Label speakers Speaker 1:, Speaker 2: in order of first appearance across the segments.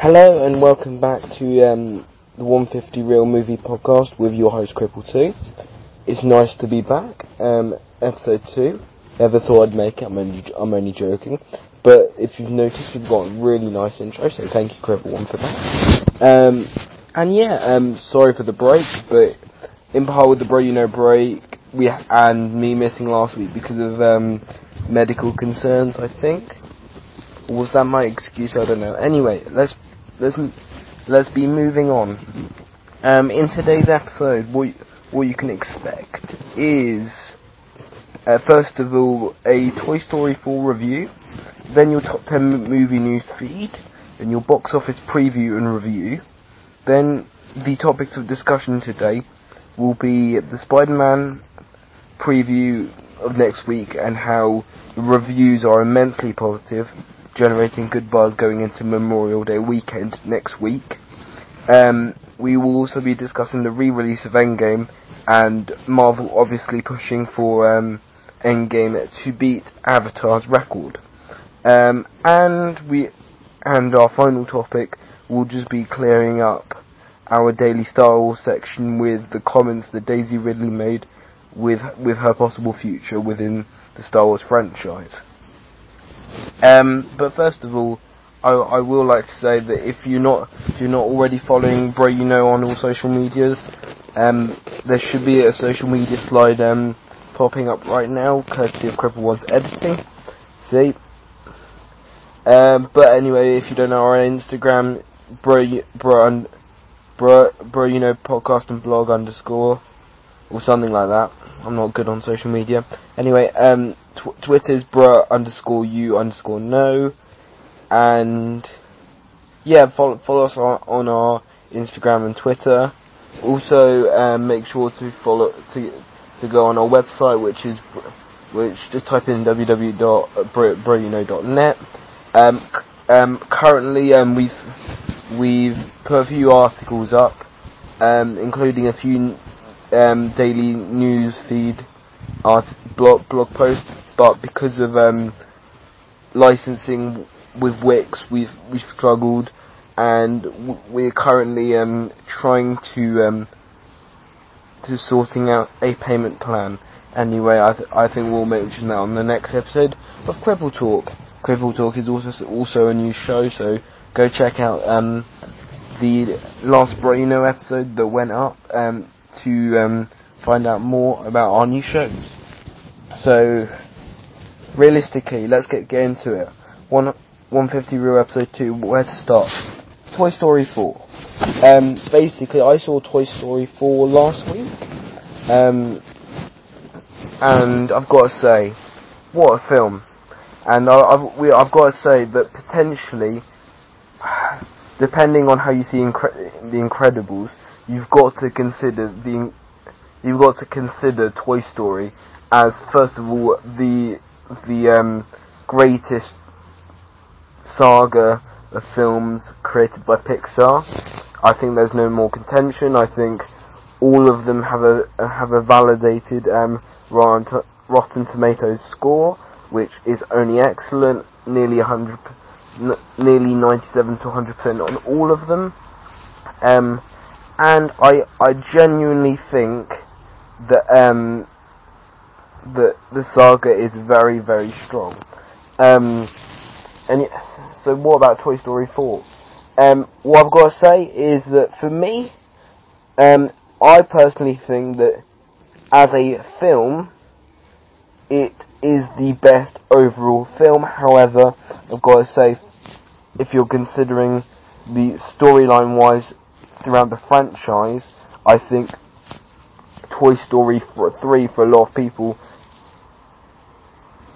Speaker 1: Hello and welcome back to um, the 150 Real Movie Podcast with your host Cripple 2. It's nice to be back. Um, episode 2. Never thought I'd make it, I'm only, I'm only joking. But if you've noticed, we've got a really nice intro, so thank you Cripple 1 for that. Um, and yeah, um, sorry for the break, but in part with the Bro You Know break, we and me missing last week because of um, medical concerns, I think. Was that my excuse? I don't know. Anyway, let's let's let's be moving on. Um, in today's episode, what what you can expect is uh, first of all a Toy Story 4 review, then your top 10 movie news feed, then your box office preview and review, then the topics of discussion today will be the Spider-Man preview of next week and how the reviews are immensely positive, generating good buzz going into Memorial Day weekend next week. Um, we will also be discussing the re-release of Endgame and Marvel obviously pushing for um, Endgame to beat Avatar's record. Um, and we and our final topic will just be clearing up our daily Star Wars section with the comments that Daisy Ridley made with with her possible future within the Star Wars franchise. Um, but first of all, I, I will like to say that if you're not if you're not already following Bro You Know on all social medias, um, there should be a social media slide um, popping up right now, courtesy of Cripple One's editing. See. Um, but anyway, if you don't know our Instagram, bro, bro, bro, bro, you know, podcast and blog underscore, or something like that. I'm not good on social media. Anyway, um, tw- Twitter's bro underscore you underscore no, and yeah, follow follow us on, on our Instagram and Twitter. Also, um, make sure to follow to to go on our website, which is which just type in www.broyouknow.net. Um, um, currently, um, we've we've put a few articles up, um, including a few um, daily news feed art blog blog posts, but because of um, licensing with Wix, we've we've struggled, and we're currently um, trying to um, to sorting out a payment plan. Anyway, I th- I think we'll mention that on the next episode of Cripple Talk. Cripple Talk is also also a new show, so go check out um, the last Braino episode that went up um, to um, find out more about our new show. So, realistically, let's get, get into it. One, 150 Real Episode 2, where to start? Toy Story 4. Um, basically, I saw Toy Story 4 last week, um, and I've got to say, what a film. And I, have we, I've got to say that potentially, depending on how you see Incre- The Incredibles, you've got to consider the you've got to consider Toy Story as first of all the the um, greatest saga of films created by Pixar. I think there's no more contention. I think all of them have a have a validated um, Rotten Rotten Tomatoes score which is only excellent, nearly 100, n- nearly 97 to 100 percent on all of them. Um, and I I genuinely think that um, that the saga is very very strong. Um, and yes, so what about Toy Story 4? Um, what I've got to say is that for me, um, I personally think that as a film, it is the best overall film. However, I've got to say, if you're considering the storyline wise throughout the franchise, I think Toy Story 3 for a lot of people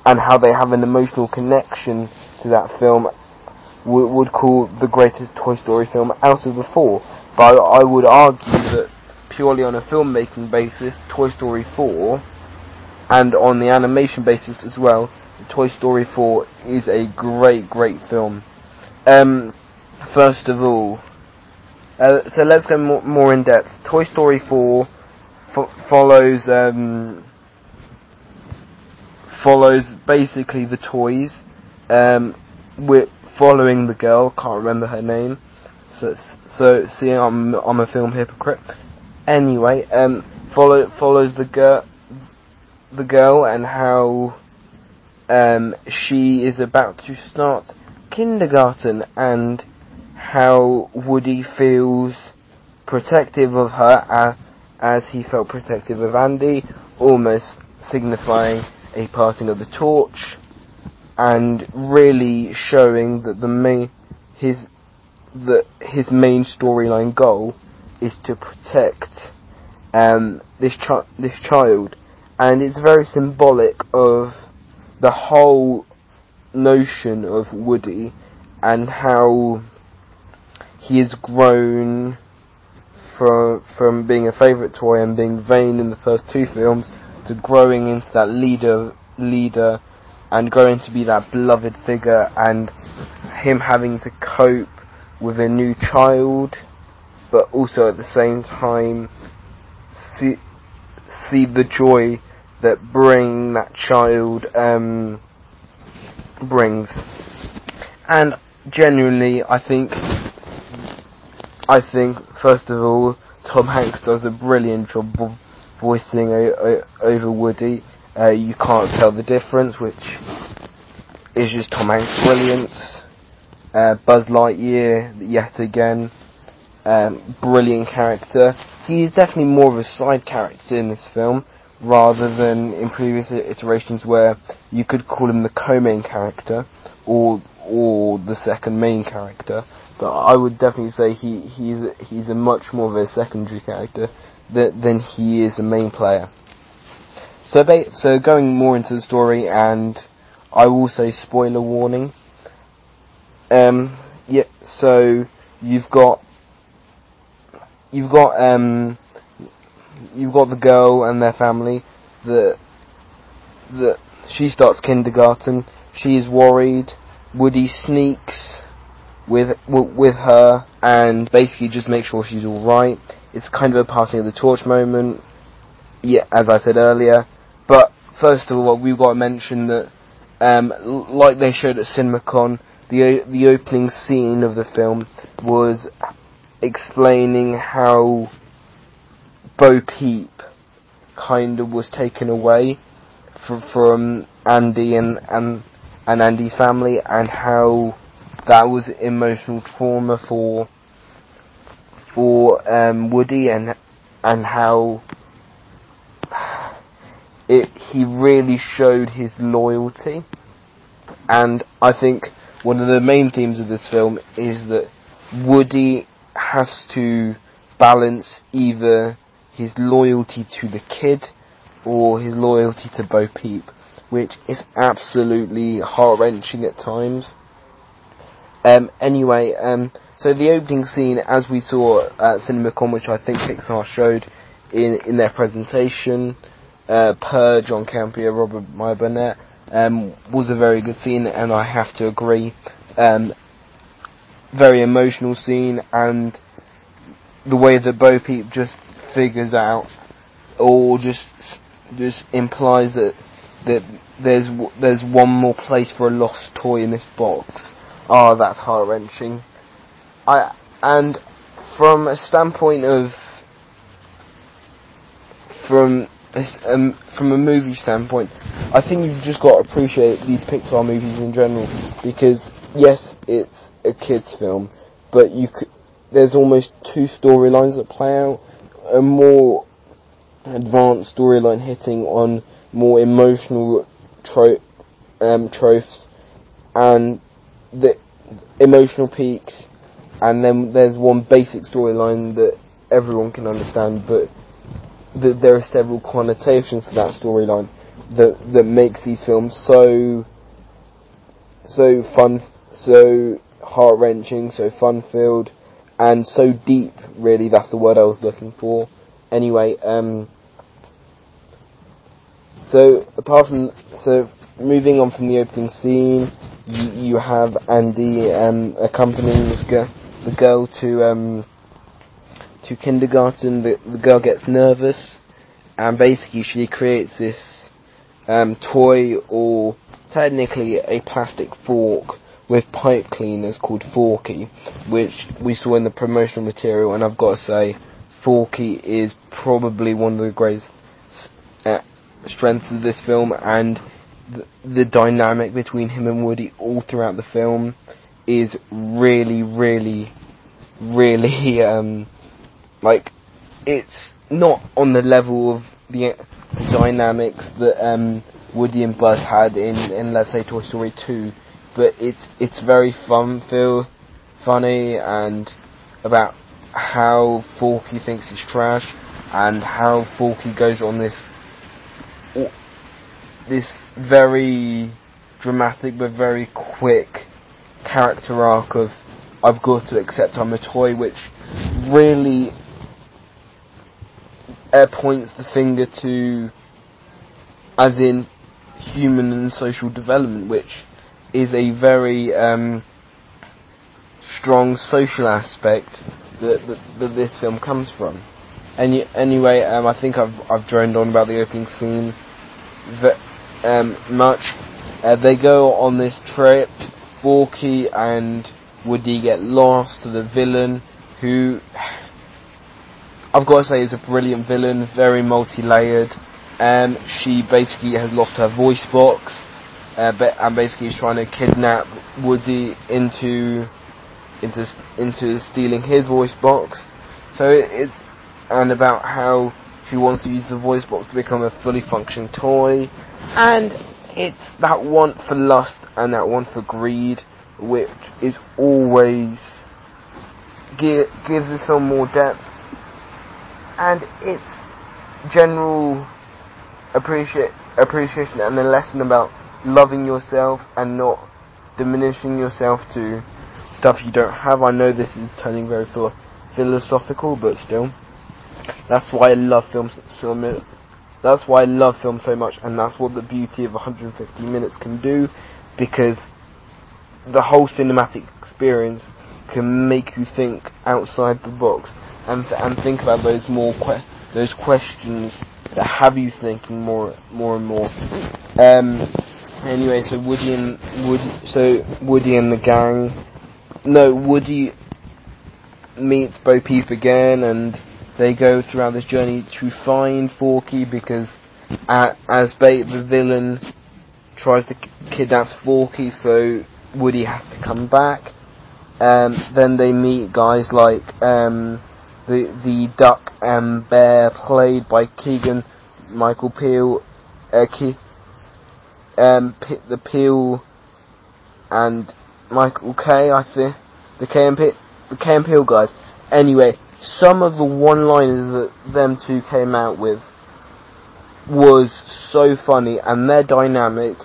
Speaker 1: and how they have an emotional connection to that film would, would call the greatest Toy Story film out of the four. But I would argue that purely on a filmmaking basis, Toy Story 4 and on the animation basis as well, Toy Story 4 is a great, great film. Um, first of all, uh, so let's go more, more, in depth. Toy Story 4 fo- follows um, follows basically the toys. Um, we're following the girl, can't remember her name, So, so see, I'm I'm a film hypocrite. Anyway, um, follow follows the girl, the girl, and how um she is about to start kindergarten, and how Woody feels protective of her as, as he felt protective of Andy, almost signifying a passing of the torch, and really showing that the main his that his main storyline goal is to protect um, this chi- this child, and it's very symbolic of the whole notion of Woody and how he has grown from from being a favourite toy and being vain in the first two films to growing into that leader leader and growing to be that beloved figure and him having to cope with a new child but also at the same time see see the joy that bring that child um, brings. And genuinely I think I think first of all Tom Hanks does a brilliant job voicing over Woody uh, you can't tell the difference which is just Tom Hanks' brilliance uh, Buzz Lightyear yet again um, brilliant character. He is definitely more of a side character in this film, rather than in previous iterations where you could call him the co-main character, or or the second main character. But I would definitely say he he's he's a much more of a secondary character than than he is a main player. So ba- so going more into the story, and I will say spoiler warning. Um, yeah, so you've got you've got um, you've got the girl and their family that that she starts kindergarten. She is worried. Woody sneaks with with her and basically just make sure she's all right. It's kind of a passing of the torch moment. Yeah, as I said earlier. But first of all, we've got to mention that, um, like they showed at CinemaCon, the the opening scene of the film was explaining how Bo Peep kind of was taken away from, from Andy and, and and Andy's family, and how that was emotional trauma for for um, Woody, and and how it he really showed his loyalty, and I think one of the main themes of this film is that Woody has to balance either his loyalty to the kid or his loyalty to Bo Peep, which is absolutely heart wrenching at times. Um, anyway, um, so the opening scene, as we saw at CinemaCon, which I think Pixar showed in in their presentation, uh, per John Campea, Robert Meyer Burnett, um, was a very good scene, and I have to agree. Um, very emotional scene, and the way that Bo Peep just figures out, or just just implies that that there's there's one more place for a lost toy in this box. Oh, that's heart wrenching. I and from a standpoint of from this, um, from a movie standpoint, I think you've just got to appreciate these Pixar movies in general because yes, it's a kids film, but you could, there's almost two storylines that play out. A more advanced storyline hitting on more emotional tro- um, tropes and the emotional peaks, and then there's one basic storyline that everyone can understand, but th- there are several connotations to that storyline that that makes these films so so fun, so heart wrenching, so fun filled, and so deep. Really, that's the word I was looking for. Anyway, um, so apart from so moving on from the opening scene, you, have Andy um, accompanying this girl, the girl to um, to kindergarten. The, the girl gets nervous, and basically she creates this um, toy or technically a plastic fork with pipe cleaners called Forky, which we saw in the promotional material, and I've got to say, Forky is probably one of the greatest uh, strengths of this film, and the, dynamic between him and Woody all throughout the film is really, really, really, um, like, it's not on the level of the dynamics that um, Woody and Buzz had in, in let's say Toy Story 2, but it's it's very fun, feel funny, and about how Forky thinks he's trash, and how Forky goes on this this very dramatic but very quick character arc of I've got to accept I'm a toy, which really uh, points the finger to, as in human and social development, which is a very um, strong social aspect that, that, that, this film comes from. Any, anyway, um, I think I've I've droned on about the opening scene that um, much. Uh, they go on this trip. Forky and Woody get lost to the villain, who I've got to say is a brilliant villain, very multi-layered. Um, she basically has lost her voice box, uh, and basically is trying to kidnap Woody into into into stealing his voice box. So it, it's and about how she wants to use the voice box to become a fully functioning toy, and it's that want for lust and that want for greed, which is always gives this film more depth. And its general appreciate appreciation and a lesson about loving yourself and not diminishing yourself to stuff you don't have. I know this is turning very philosophical, but still, that's why I love films so much. That's why I love film so much, and that's what the beauty of 150 minutes can do, because the whole cinematic experience can make you think outside the box and and think about those more que- those questions that have you thinking more more and more. Um, anyway, so Woody and Woody, so Woody and the gang. No, Woody meets Bo Peep again, and they go throughout this journey to find Forky because uh, as Bait the villain tries to kidnap Forky, so Woody has to come back. Um, then they meet guys like um, the the duck and bear played by Keegan Michael Peele, uh, Ke- um, P- the Peele and Michael K. I think the K and P- the K and Peele guys. Anyway, some of the one-liners that them two came out with was so funny, and their dynamic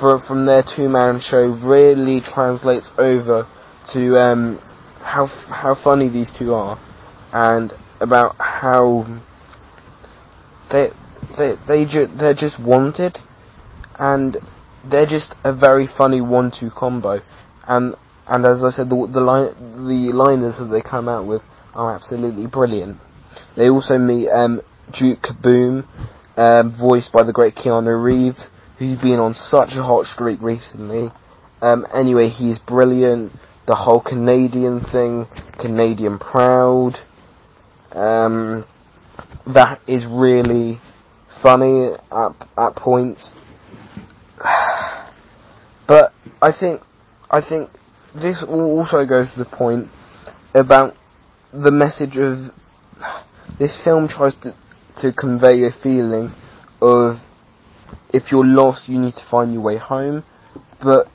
Speaker 1: for, from their two-man show really translates over to um, how how funny these two are and about how they they they ju- they're just wanted, and they're just a very funny one-two combo, and and as I said, the the line the liners that they come out with are absolutely brilliant. They also meet um, Duke Boom, um, voiced by the great Keanu Reeves, who's been on such a hot streak recently. Um, anyway, he's brilliant. The whole Canadian thing, Canadian proud. Um, that is really funny at at points. But I think I think this also goes to the point about the message of this film tries to to convey a feeling of if you're lost you need to find your way home. But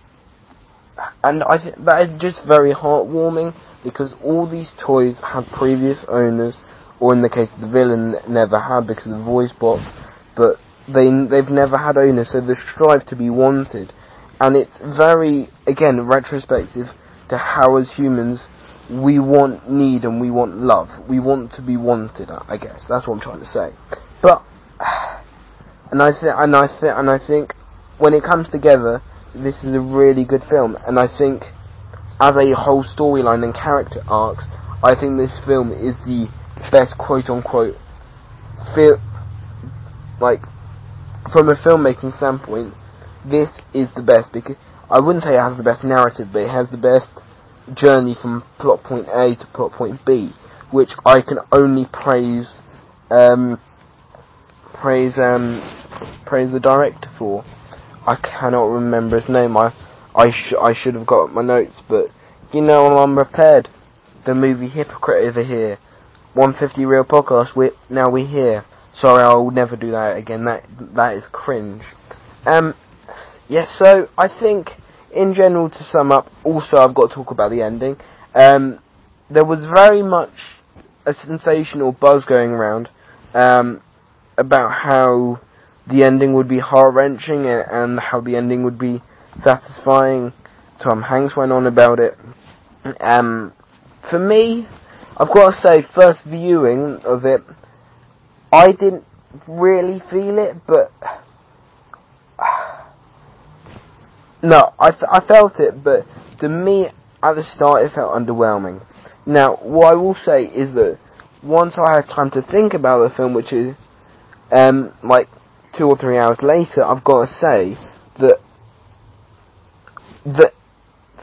Speaker 1: and I think that is just very heartwarming because all these toys had previous owners, or in the case of the villain, never had because of the voice box, but they they've never had owners, so they strive to be wanted, and it's very again retrospective to how as humans we want need and we want love. We want to be wanted. I guess that's what I'm trying to say. But and I think and I think and I think when it comes together, this is a really good film, and I think as a whole storyline and character arcs, I think this film is the best quote unquote feel like from a filmmaking standpoint, this is the best because I wouldn't say it has the best narrative, but it has the best journey from plot point A to plot point B, which I can only praise um, praise um, praise the director for. I cannot remember his name. I I sh- I should have got my notes, but you know I'm prepared. The movie hypocrite over here. 150 real podcast. We now we here. Sorry, I will never do that again. That that is cringe. Um, yes. So I think, in general, to sum up, also I've got to talk about the ending. Um, there was very much a sensational buzz going around um, about how the ending would be heart wrenching and, and, how the ending would be satisfying. Tom Hanks went on about it. Um, for me, I've got to say, first viewing of it, I didn't really feel it, but no, I, I felt it, but to me, at the start, it felt underwhelming. Now, what I will say is that once I had time to think about the film, which is um, like two or three hours later, I've got to say that that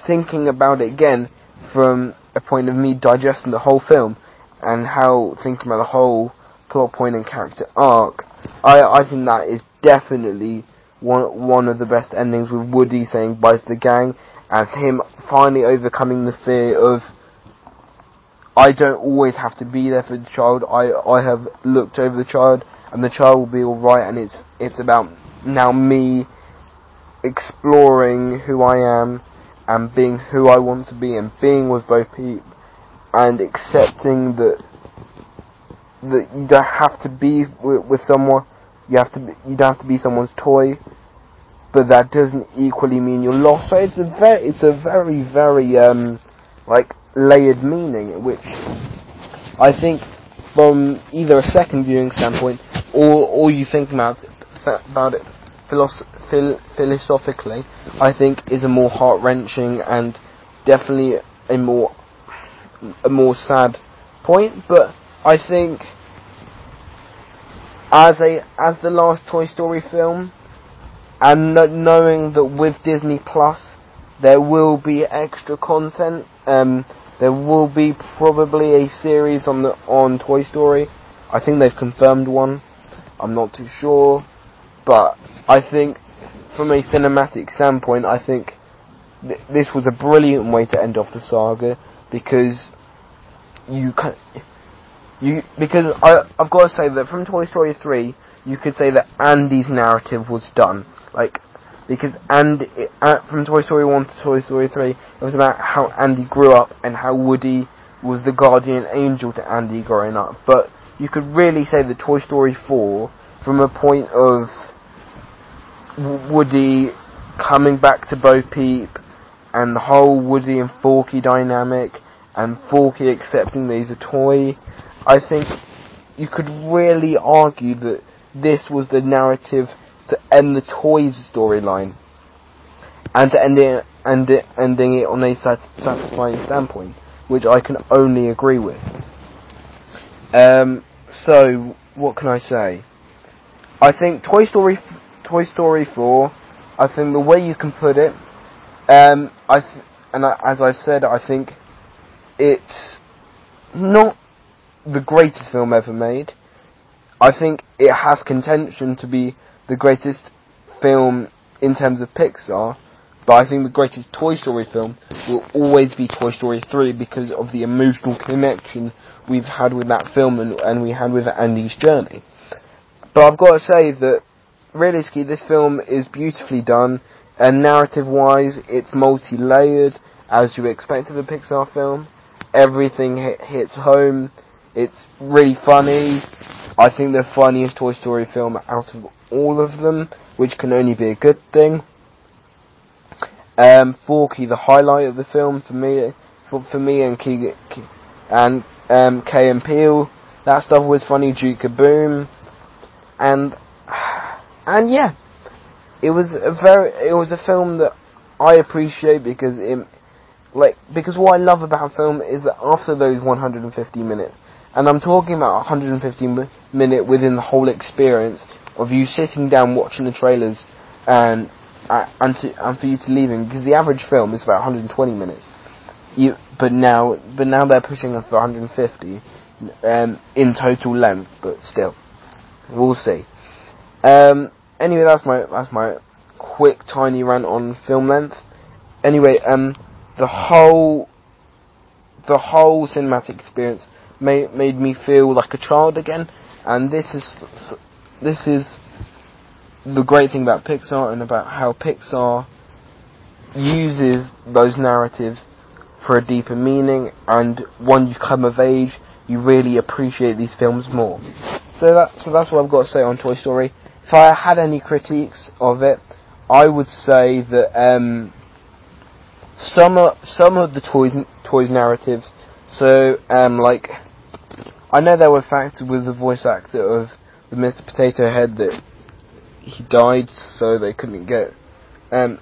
Speaker 1: thinking about it again from a point of me digesting the whole film and how thinking about the whole plot point and character arc, I I think that is definitely one one of the best endings with Woody saying bye to the gang and him finally overcoming the fear of I don't always have to be there for the child. I I have looked over the child and the child will be all right and it's it's about now me exploring who I am and being who I want to be and being with both people and accepting that that you don't have to be with, with someone you have to be, you don't have to be someone's toy but that doesn't equally mean you're lost so it's a very it's a very very um like layered meaning which I think from either a second viewing standpoint or or you think about about it philosoph- phil- philosophically, I think is a more heart wrenching and definitely a more a more sad point. But I think as a as the last Toy Story film, and knowing that with Disney Plus there will be extra content. Um, there will be probably a series on the on Toy Story. I think they've confirmed one. I'm not too sure, but I think from a cinematic standpoint, I think th- this was a brilliant way to end off the saga because you can you because I I've got to say that from Toy Story 3 you could say that Andy's narrative was done like because Andy, uh, from Toy Story 1 to Toy Story 3 it was about how Andy grew up and how Woody was the guardian angel to Andy growing up. But you could really say that Toy Story 4 from a point of Woody coming back to Bo Peep and the whole Woody and Forky dynamic and Forky accepting that he's a toy, I think you could really argue that this was the narrative to end the toys storyline and to end it and it, ending it on a satisfying standpoint, which I can only agree with. Um, so what can I say? I think Toy Story Toy Story 4, I think the way you can put it, um, I th- and I, as I said, I think it's not the greatest film ever made. I think it has contention to be the greatest film in terms of Pixar, but I think the greatest Toy Story film will always be Toy Story 3 because of the emotional connection we've had with that film and, and we had with Andy's journey. But I've got to say that realistically, this film is beautifully done, and narrative-wise, it's multi-layered, as you expect of a Pixar film. Everything hit, hits home. It's really funny. I think the funniest Toy Story film out of all of them, which can only be a good thing. Um, Forky, the highlight of the film for me, for, for me and Key, and um, Key and Peele, that stuff was funny. Duke Boom, and and yeah, it was a very it was a film that I appreciate because it like because what I love about film is that after those 150 minutes, and I'm talking about 150 minute within the whole experience of you sitting down watching the trailers and uh, and to and for you to leave him because the average film is about 120 minutes. You but now but now they're pushing us for 150 um, in total length, but still, we'll see. Um, anyway, that's my that's my quick tiny rant on film length. Anyway, um, the whole the whole cinematic experience made made me feel like a child again, and this is this is the great thing about Pixar and about how Pixar uses those narratives for a deeper meaning, and when you come of age, you really appreciate these films more. So that so that's what I've got to say on Toy Story. If I had any critiques of it, I would say that um, some of, some of the toys toys narratives. So um, like I know there were factors with the voice actor of the Mr. Potato Head that he died, so they couldn't get um,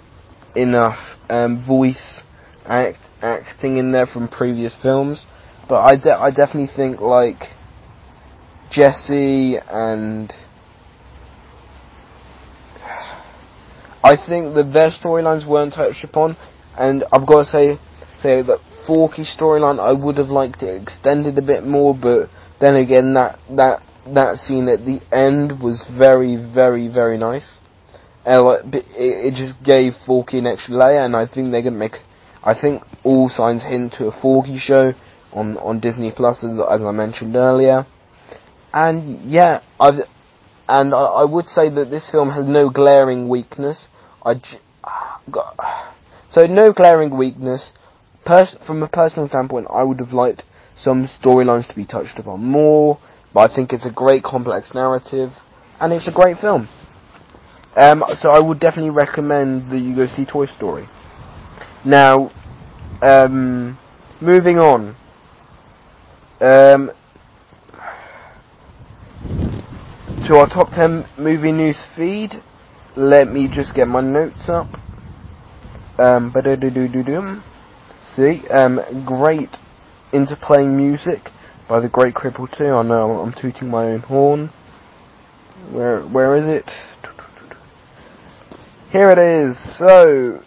Speaker 1: enough um, voice act, acting in there from previous films. But I, de- I definitely think like Jessie and I think that their storylines weren't touched upon, and I've got to say say that Forky storyline I would have liked it extended a bit more, but then again that that that scene at the end was very very very nice. Uh, it, it just gave Forky an extra layer, and I think they're gonna make. I think all signs hint to a Forky show on on Disney Plus, as, as I mentioned earlier. And yeah, I've and I, I, would say that this film has no glaring weakness. I j- got, so no glaring weakness. Pers- from a personal standpoint, I would have liked some storylines to be touched upon more, but I think it's a great complex narrative, and it's a great film. Um, so I would definitely recommend that you go see Toy Story. Now, um, moving on. Um, to our top 10 movie news feed. Let me just get my notes up. Um, See, um, great interplaying music by the Great Cripple 2. I know I'm tooting my own horn. Where, where is it? Here it is. So,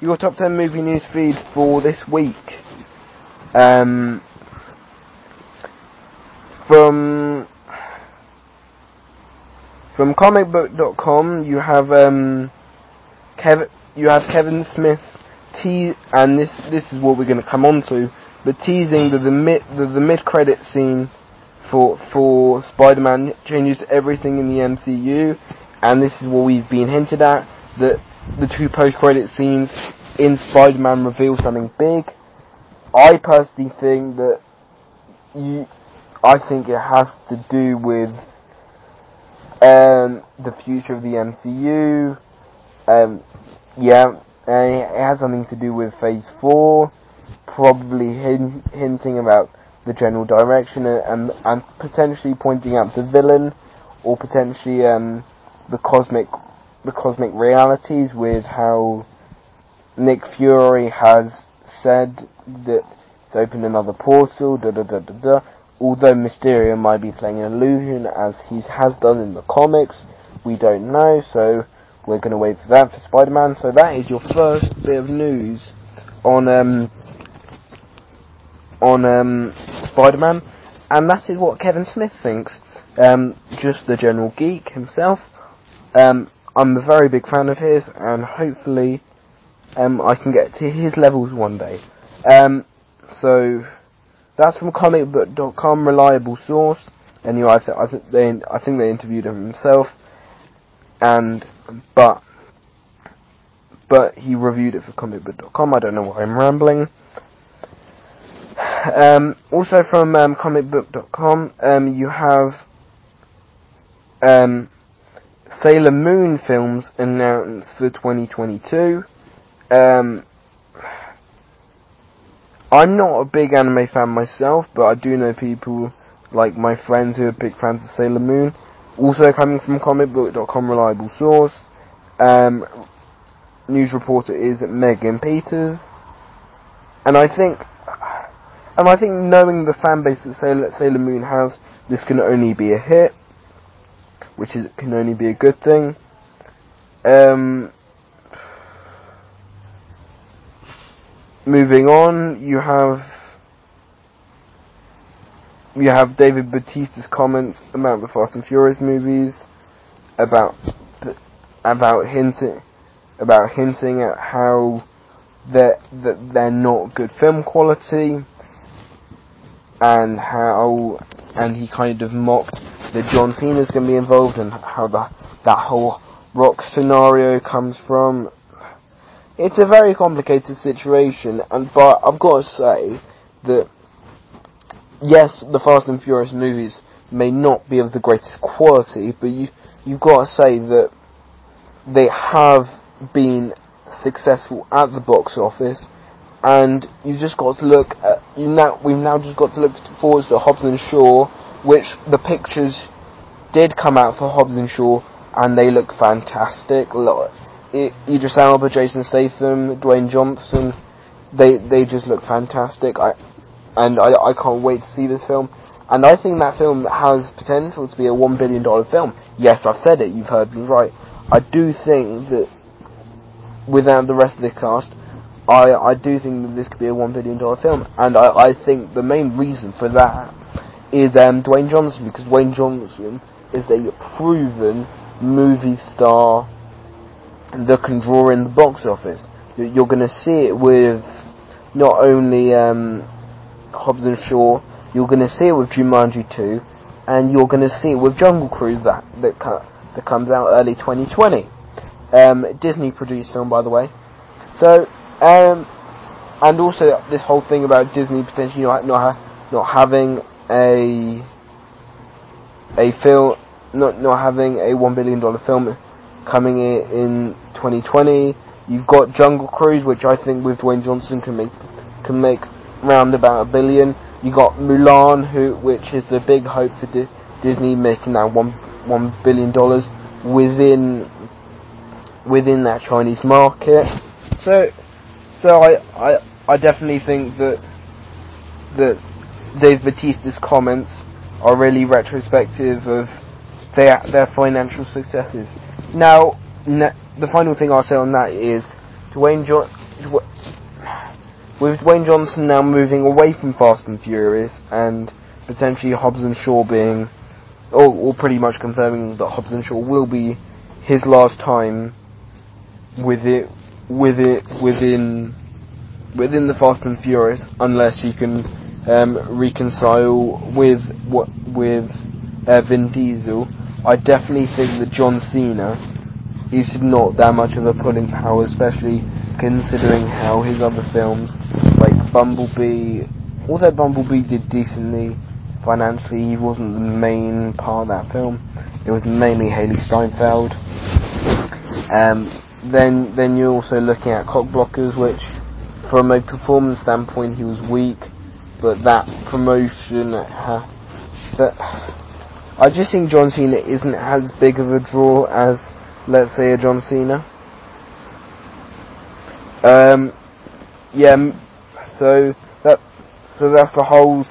Speaker 1: your top 10 movie news feed for this week. Um, from from comicbook.com, you have um, Kevin. You have Kevin Smith te- and this this is what we're going to come on to, but teasing that the mid the, the mid credit scene for for Spider-Man changes everything in the MCU, and this is what we've been hinted at that the two post credit scenes in Spider-Man reveal something big. I personally think that you, I think it has to do with um, the future of the MCU. Um, yeah, it has something to do with Phase 4, probably hin- hinting about the general direction and, and potentially pointing out the villain, or potentially um, the cosmic the cosmic realities with how Nick Fury has said that it's opened another portal, da da da da da, although Mysterio might be playing an illusion as he has done in the comics, we don't know, so we're going to wait for that for Spider-Man. So that is your first bit of news on um, on um, Spider-Man, and that is what Kevin Smith thinks. Um, just the general geek himself. Um, I'm a very big fan of his, and hopefully um, I can get to his levels one day. Um, so that's from comicbook.com, reliable source. Anyway, I, th- I, th- they, I think they interviewed him himself, and but but he reviewed it for comicbook.com. I don't know why I'm rambling. Um, also from um, comicbook.com, um, you have um, Sailor Moon films announced for 2022. Um, I'm not a big anime fan myself, but I do know people like my friends who are big fans of Sailor Moon. Also coming from comicbook.com reliable source. Um, news reporter is Megan Peters. And I think, and I think knowing the fan base that Sailor, Sailor Moon has, this can only be a hit, which is, can only be a good thing. Um, moving on, you have you have David Bautista's comments about the Fast and Furious movies, about about hinting about hinting at how that that they're, they're not good film quality and how and he kind of mocked that John Cena's going to be involved and how that that whole rock scenario comes from. It's a very complicated situation, and but I've got to say that yes, the Fast and Furious movies may not be of the greatest quality, but you you've got to say that they have been successful at the box office, and you've just got to look at you now. We've now just got to look forward to Hobbs and Shaw, which the pictures did come out for Hobbs and Shaw, and they look fantastic. Idris Elba, Jason Statham, Dwayne Johnson, they they just look fantastic. I and I, I can't wait to see this film. And I think that film has potential to be a one billion dollar film. Yes, I've said it. You've heard me right. I do think that without the rest of the cast, I I do think that this could be a one billion dollar film. And I I think the main reason for that is um, Dwayne Johnson because Dwayne Johnson is a proven movie star that can draw in the box office. You're going to see it with not only um, Hobbs and Shaw. You're going to see it with Jumanji 2, and you're going to see it with Jungle Cruise that that, that comes out early 2020. Um, Disney produced film, by the way. So, um, and also this whole thing about Disney potentially not not, not having a a film, not not having a one billion dollar film coming in, in 2020. You've got Jungle Cruise, which I think with Dwayne Johnson can make can make round about a billion. You got Mulan, who which is the big hope for Di- Disney making that one one billion dollars within within that Chinese market. So so I I I definitely think that that Dave Bautista's comments are really retrospective of their their financial successes. Now, the final thing I'll say on that is Dwayne John with Dwayne Johnson now moving away from Fast and Furious and potentially Hobbs and Shaw being, or, or pretty much confirming that Hobbs and Shaw will be his last time with it, with it within within the Fast and Furious, unless he can um, reconcile with what with uh, Vin Diesel. I definitely think that John Cena is not that much of a pulling power, especially considering how his other films, like Bumblebee, although Bumblebee did decently financially, he wasn't the main part of that film. It was mainly Hailee Steinfeld. Um, then, then you're also looking at cock blockers, which, from a performance standpoint, he was weak, but that promotion, uh, that I just think John Cena isn't as big of a draw as, let's say, a John Cena. Um, yeah, so that so that's the whole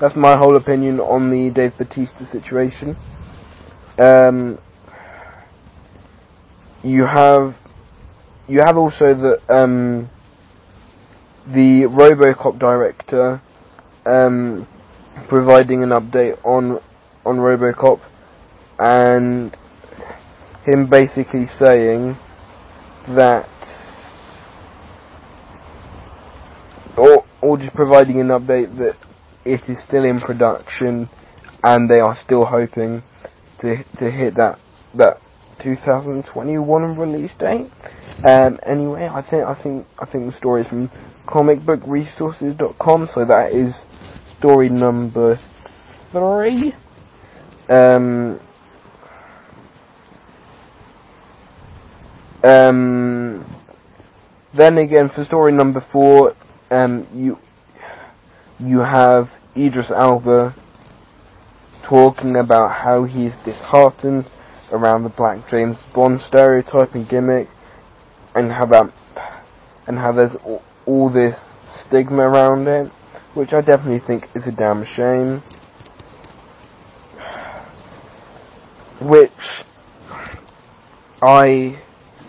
Speaker 1: that's my whole opinion on the Dave Bautista situation. Um, you have you have also the um, the RoboCop director um, providing an update on on RoboCop and him basically saying that or, or just providing an update that it is still in production and they are still hoping to to hit that that 2021 release date. Um, anyway, I think I think I think the story is from comicbookresources.com, so that is story number three. Um, um, then again, for story number four, um, you you have Idris Elba talking about how he's disheartened around the black James Bond stereotype and gimmick, and how that and how there's all, all this stigma around it, which I definitely think is a damn shame. Which I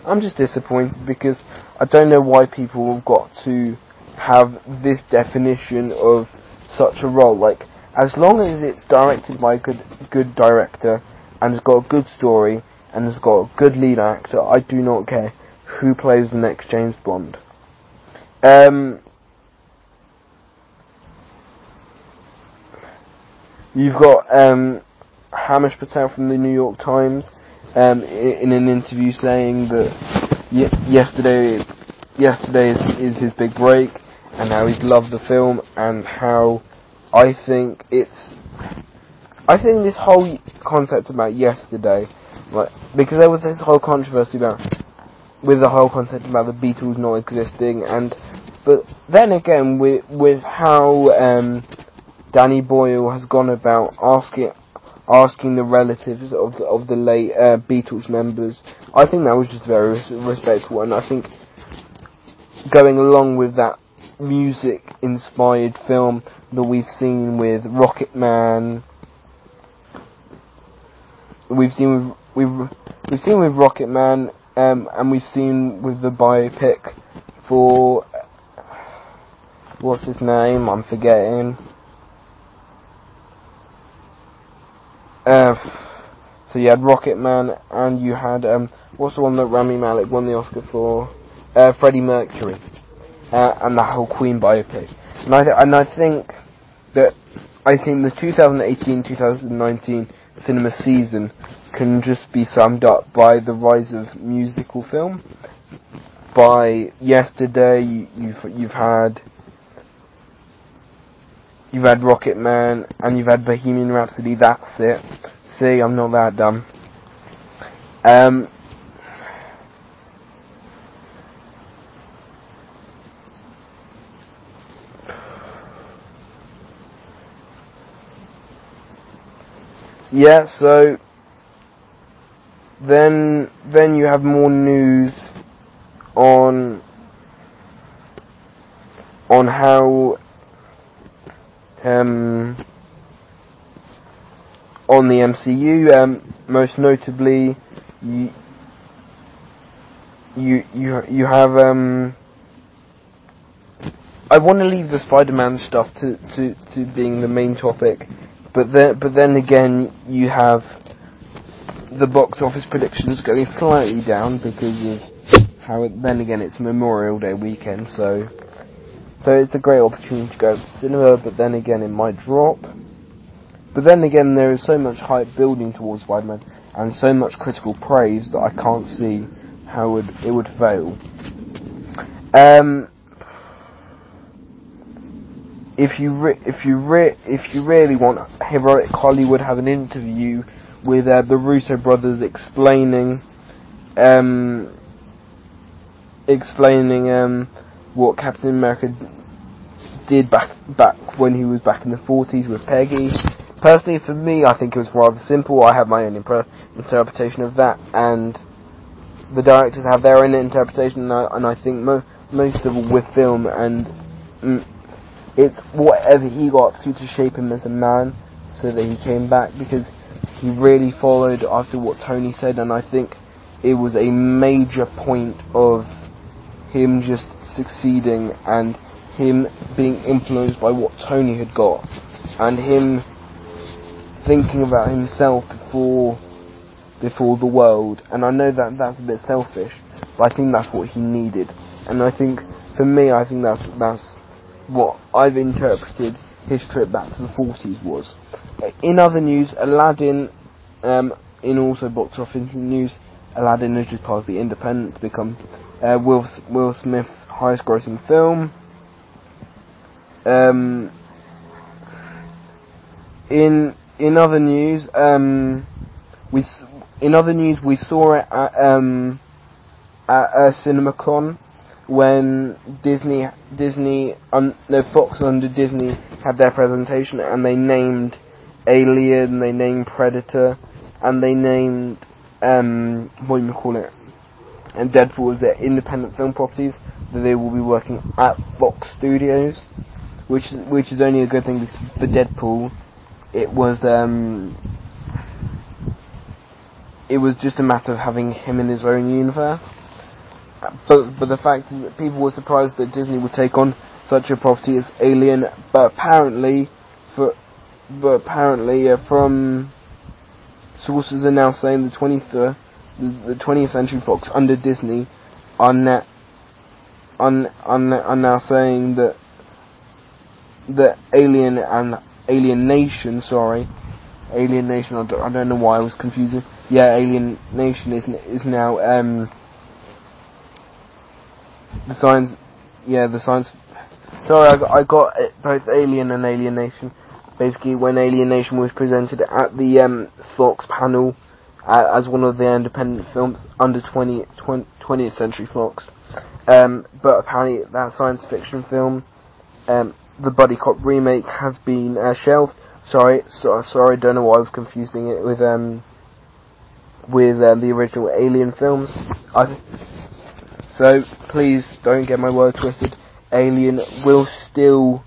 Speaker 1: I'm just disappointed because I don't know why people have got to have this definition of such a role. Like, as long as it's directed by a good, good director and it's got a good story and it's got a good lead actor, I do not care who plays the next James Bond. Um, you've got um, Himesh Patel from the New York Times um, in an interview saying that y- yesterday yesterday is, is his big break and how he's loved the film and how I think it's I think this whole concept about yesterday like because there was this whole controversy about with the whole concept about the Beatles not existing and but then again with with how um, Danny Boyle has gone about asking asking the relatives of the, of the late uh, Beatles members. I think that was just very respectful, and I think going along with that music-inspired film that we've seen with Rocket Man, we've seen with we've we've seen with Rocket Man, um, and we've seen with the biopic for what's his name? I'm forgetting. Uh, so you had Rocket Man, and you had um, what's the one that Rami Malek won the Oscar for? Uh, Freddie Mercury, uh, and the whole Queen biopic. And I th- and I think that I think the 2018-2019 cinema season can just be summed up by the rise of musical film. By yesterday, you've you've had You've had Rocket Man, and you've had Bohemian Rhapsody, that's it. See, I'm not that dumb. Um, yeah, so then then you have more news on on how um, on the MCU. Um, most notably, you you you you have. Um, I want to leave the Spider-Man stuff to, to, to being the main topic, but then but then again you have the box office predictions going slightly down because of how. It, then again, it's Memorial Day weekend, so so it's a great opportunity to go to cinema, but then again it might drop. But then again there is so much hype building towards Spider-Man and so much critical praise that I can't see how it would, it would fail. Um, if you re- if you re- if you really want heroic Hollywood, have an interview with uh, the Russo brothers explaining um, explaining um, what Captain America did back back when he was back in the 40s with Peggy. Personally, for me, I think it was rather simple. I have my own interpretation of that, and the directors have their own interpretation, and I, and I think mo- most of all with film, and mm, it's whatever he got to to shape him as a man, so that he came back, because he really followed after what Tony said, and I think it was a major point of him just succeeding and him being influenced by what Tony had got and him thinking about himself before before the world. And I know that that's a bit selfish but I think that's what he needed. And I think for me I think that's that's what I've interpreted his trip back to the 40s was in other news Aladdin um, in also box office news Aladdin has just passed the Independent to become uh, Will Will Smith's highest grossing film. Um, in in other news, um, we in other news we saw it at um, at a CinemaCon when Disney Disney um, no Fox under Disney had their presentation and they named Alien, they named Predator, and they named um, what do you call it and Deadpool as their independent film properties that they will be working at Fox Studios, which is which is only a good thing for Deadpool, it was um, it was just a matter of having him in his own universe. But but the fact that people were surprised that Disney would take on such a property as Alien, but apparently, for, but apparently uh, from sources are now saying the 20th, uh, the, the 20th Century Fox under Disney are are, are, are now saying that that Alien and Alien Nation, sorry, Alien Nation. I don't, I don't know why I was confusing. Yeah, Alien Nation is is now um the science. Yeah, the science. Sorry, I, I got both Alien and Alienation. Basically, when Alienation was presented at the um, Fox panel uh, as one of the independent films under 20, 20, 20th Century Fox. Um, but apparently, that science fiction film, um, the Buddy Cop remake, has been uh, shelved. Sorry, so, sorry, don't know why I was confusing it with um with um, the original Alien films. I, so please don't get my word twisted. Alien will still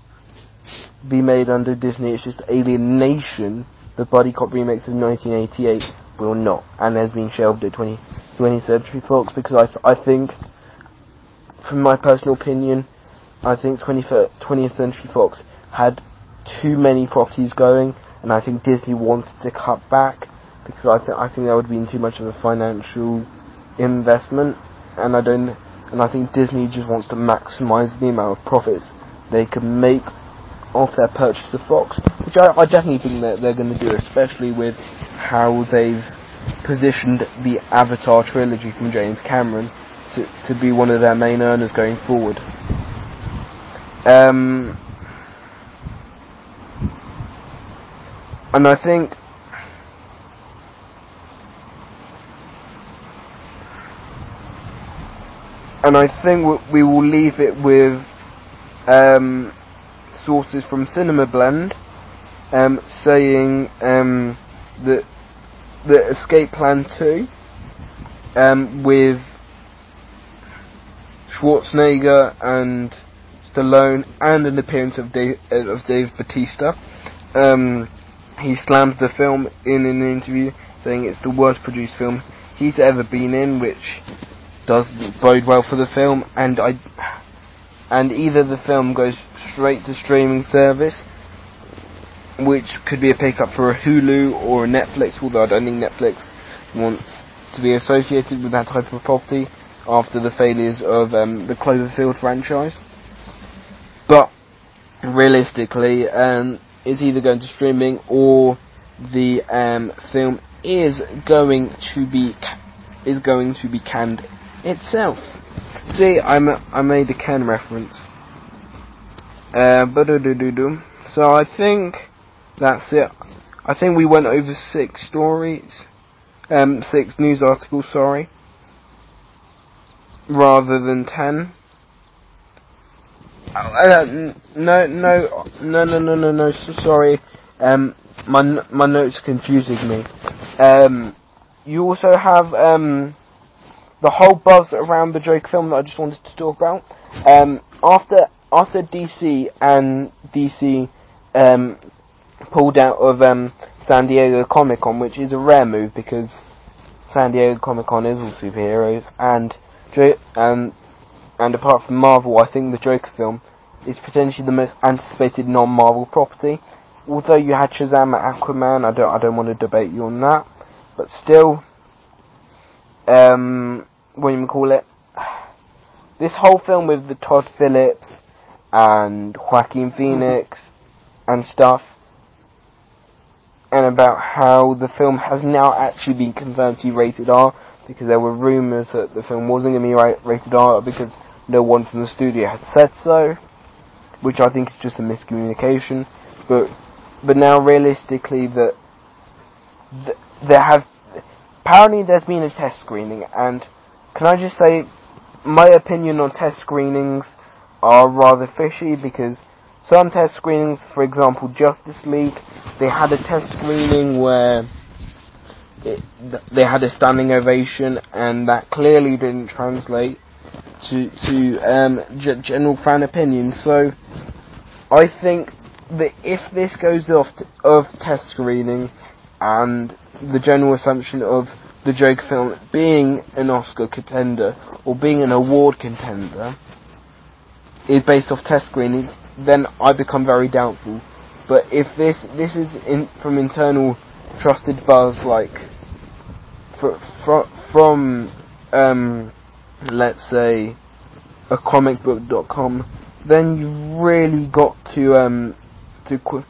Speaker 1: be made under Disney. It's just Alien Nation, the Buddy Cop remakes of 1988, will not, and has been shelved at 20, 20th Century Fox because I, I think, from my personal opinion, I think 20th, 20th Century Fox had too many properties going, and I think Disney wanted to cut back because I think I think that would have been too much of a financial investment, and I don't, and I think Disney just wants to maximize the amount of profits they can make off their purchase of Fox, which I, I definitely think that they're going to do, especially with how they've positioned the Avatar trilogy from James Cameron to to be one of their main earners going forward. Um, and I think and I think we will leave it with um, sources from Cinema Blend um, saying um, that the Escape Plan 2 um, with Schwarzenegger and Stallone and an appearance of Dave, of Dave Bautista. Um, he slams the film in an interview, saying it's the worst produced film he's ever been in, which does bode well for the film. And I, and either the film goes straight to streaming service, which could be a pickup for a Hulu or a Netflix, although I don't think Netflix wants to be associated with that type of property after the failures of um, the Cloverfield franchise. But realistically, um, it's either going to streaming or the um, film is going to be is going to be canned itself. See, a, I made a Ken reference. Uh, so I think that's it. I think we went over six stories, um, six news articles. Sorry, rather than ten. Uh, no, no, no, no, no, no, no. So sorry. Um, my my notes confusing me. Um, you also have um the whole buzz around the Joker film that I just wanted to talk about. Um, after after DC and DC um pulled out of um San Diego Comic Con, which is a rare move because San Diego Comic Con is all superheroes, and um, and apart from Marvel, I think the Joker film is potentially the most anticipated non-Marvel property. Although you had Shazam and Aquaman, I don't I don't want to debate you on that, but still, um, what do you call it? This whole film with the Todd Phillips and Joaquin mm-hmm. Phoenix and stuff, and about how the film has now actually been confirmed to be rated R because there were rumours that the film wasn't going to be rated R because no one from the studio had said so, which I think is just a miscommunication. But but now realistically that th- there have apparently there's been a test screening and can I just say my opinion on test screenings are rather fishy because some test screenings, for example Justice League, they had a test screening where it, they had a standing ovation and that clearly didn't translate to to um, g- general fan opinion. So I think that if this goes off t- of test screening and the general assumption of the Joker film being an Oscar contender or being an award contender, is based off test screenings, then I become very doubtful. But if this this is in, from internal trusted buzz, like fr- fr- from um, let's say a comicbook.com, then you really got to um, to qu-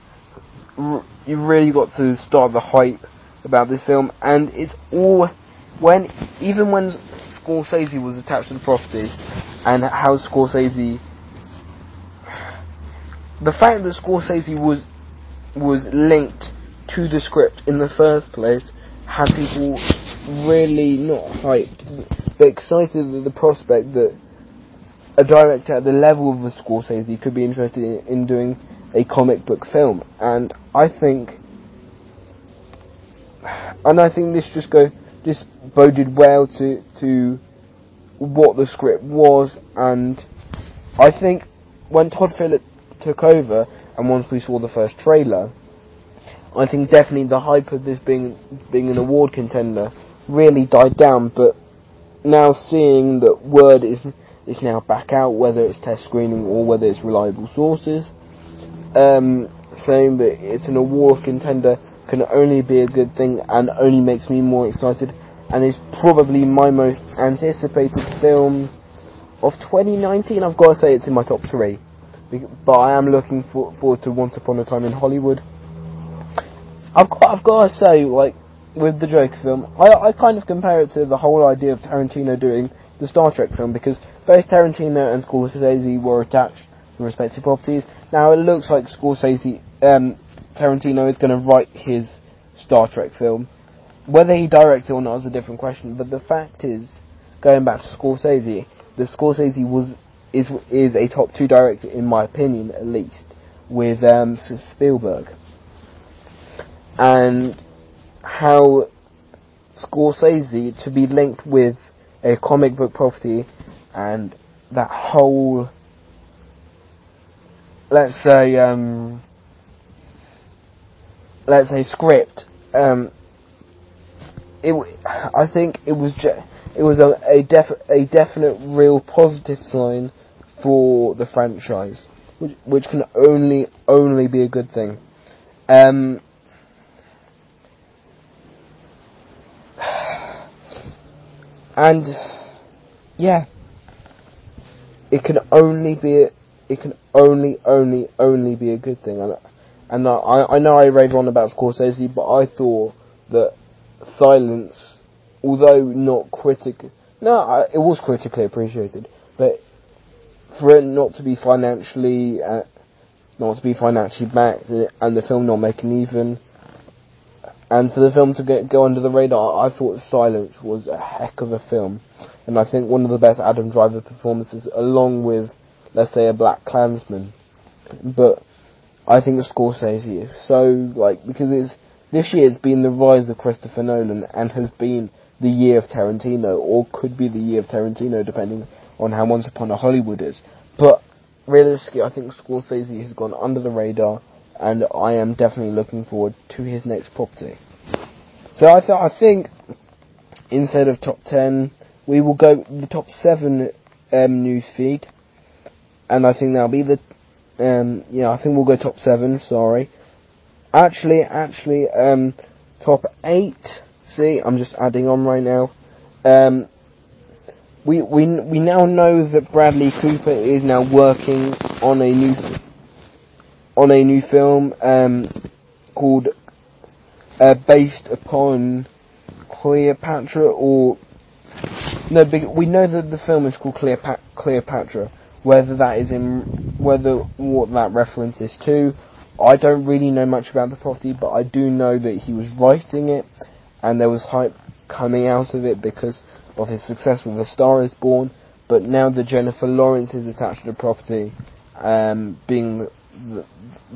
Speaker 1: r- you really got to start the hype about this film, and it's all when even when Scorsese was attached to the property, and how Scorsese, the fact that Scorsese was was linked to the script in the first place had people really not hyped, but excited at the prospect that a director at the level of a Scorsese could be interested in, in doing a comic book film, and I think, and I think this just go this boded well to to what the script was, and I think when Todd Phillips took over, and once we saw the first trailer, I think definitely the hype of this being being an award contender really died down. But now seeing that word is is now back out, whether it's test screening or whether it's reliable sources, um, saying that it's an award contender can only be a good thing and only makes me more excited and is probably my most anticipated film of 2019. I've got to say it's in my top three, but I am looking for, forward to Once Upon a Time in Hollywood. I've got, I've got to say, like with the Joker film, I, I kind of compare it to the whole idea of Tarantino doing the Star Trek film because both Tarantino and Scorsese were attached to respective properties. Now it looks like Scorsese, um, Tarantino is going to write his Star Trek film. Whether he directs it or not is a different question, but the fact is, going back to Scorsese, the Scorsese was is is a top two director in my opinion, at least, with um, Spielberg, and how Scorsese to be linked with a comic book property and that whole, let's say, um, let's say script. Um, it, I think it was it was a a, def- a definite real positive sign for the franchise, which which can only only be a good thing. Um, and yeah, it can only be it can only only only be a good thing. And and I I know I raved on about Scorsese, but I thought that Silence, although not critic, no, I, it was critically appreciated, but for it not to be financially, uh, not to be financially backed, and the film not making even, and for the film to get, go under the radar, I thought Silence was a heck of a film, and I think one of the best Adam Driver performances, along with, let's say, a Black Klansman. But I think Scorsese is so like because it's this year has been the rise of Christopher Nolan and has been the year of Tarantino, or could be the year of Tarantino, depending on how Once Upon a Hollywood is. But realistically, I think Scorsese has gone under the radar, and I am definitely looking forward to his next property. So I, I think instead of top ten, we will go the top seven um, news feed, and I think that'll be the um, yeah, I think we'll go top seven. Sorry. Actually, actually, um, top eight. See, I'm just adding on right now. Um, we we we now know that Bradley Cooper is now working on a new on a new film um, called uh, based upon Cleopatra or no, we know that the film is called Cleopatra. Whether that is in whether what that reference is to, I don't really know much about the property, but I do know that he was writing it, and there was hype coming out of it because of his success with A Star Is Born. But now that Jennifer Lawrence is attached to the property, um, being the, the,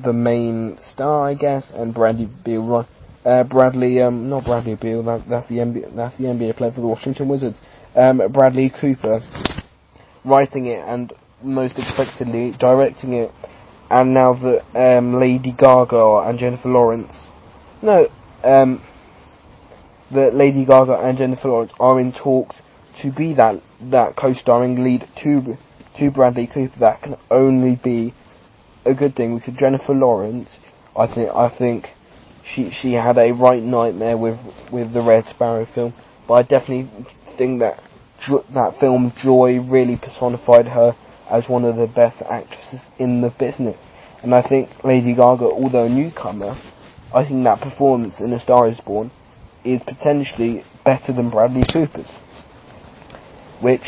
Speaker 1: the, main star, I guess, and Bradley Beal, uh, Bradley, um, not Bradley Beal, that, that's the NBA, that's the NBA player for the Washington Wizards, um, Bradley Cooper, writing it and most expectedly directing it. And now that um, Lady Gaga and Jennifer Lawrence, no, um, that Lady Gaga and Jennifer Lawrence are in talks to be that that co-starring lead to to Bradley Cooper, that can only be a good thing. With Jennifer Lawrence, I think I think she she had a right nightmare with with the Red Sparrow film, but I definitely think that that film Joy really personified her as one of the best actresses in the business. And I think Lady Gaga, although a newcomer, I think that performance in A Star Is Born is potentially better than Bradley Cooper's, which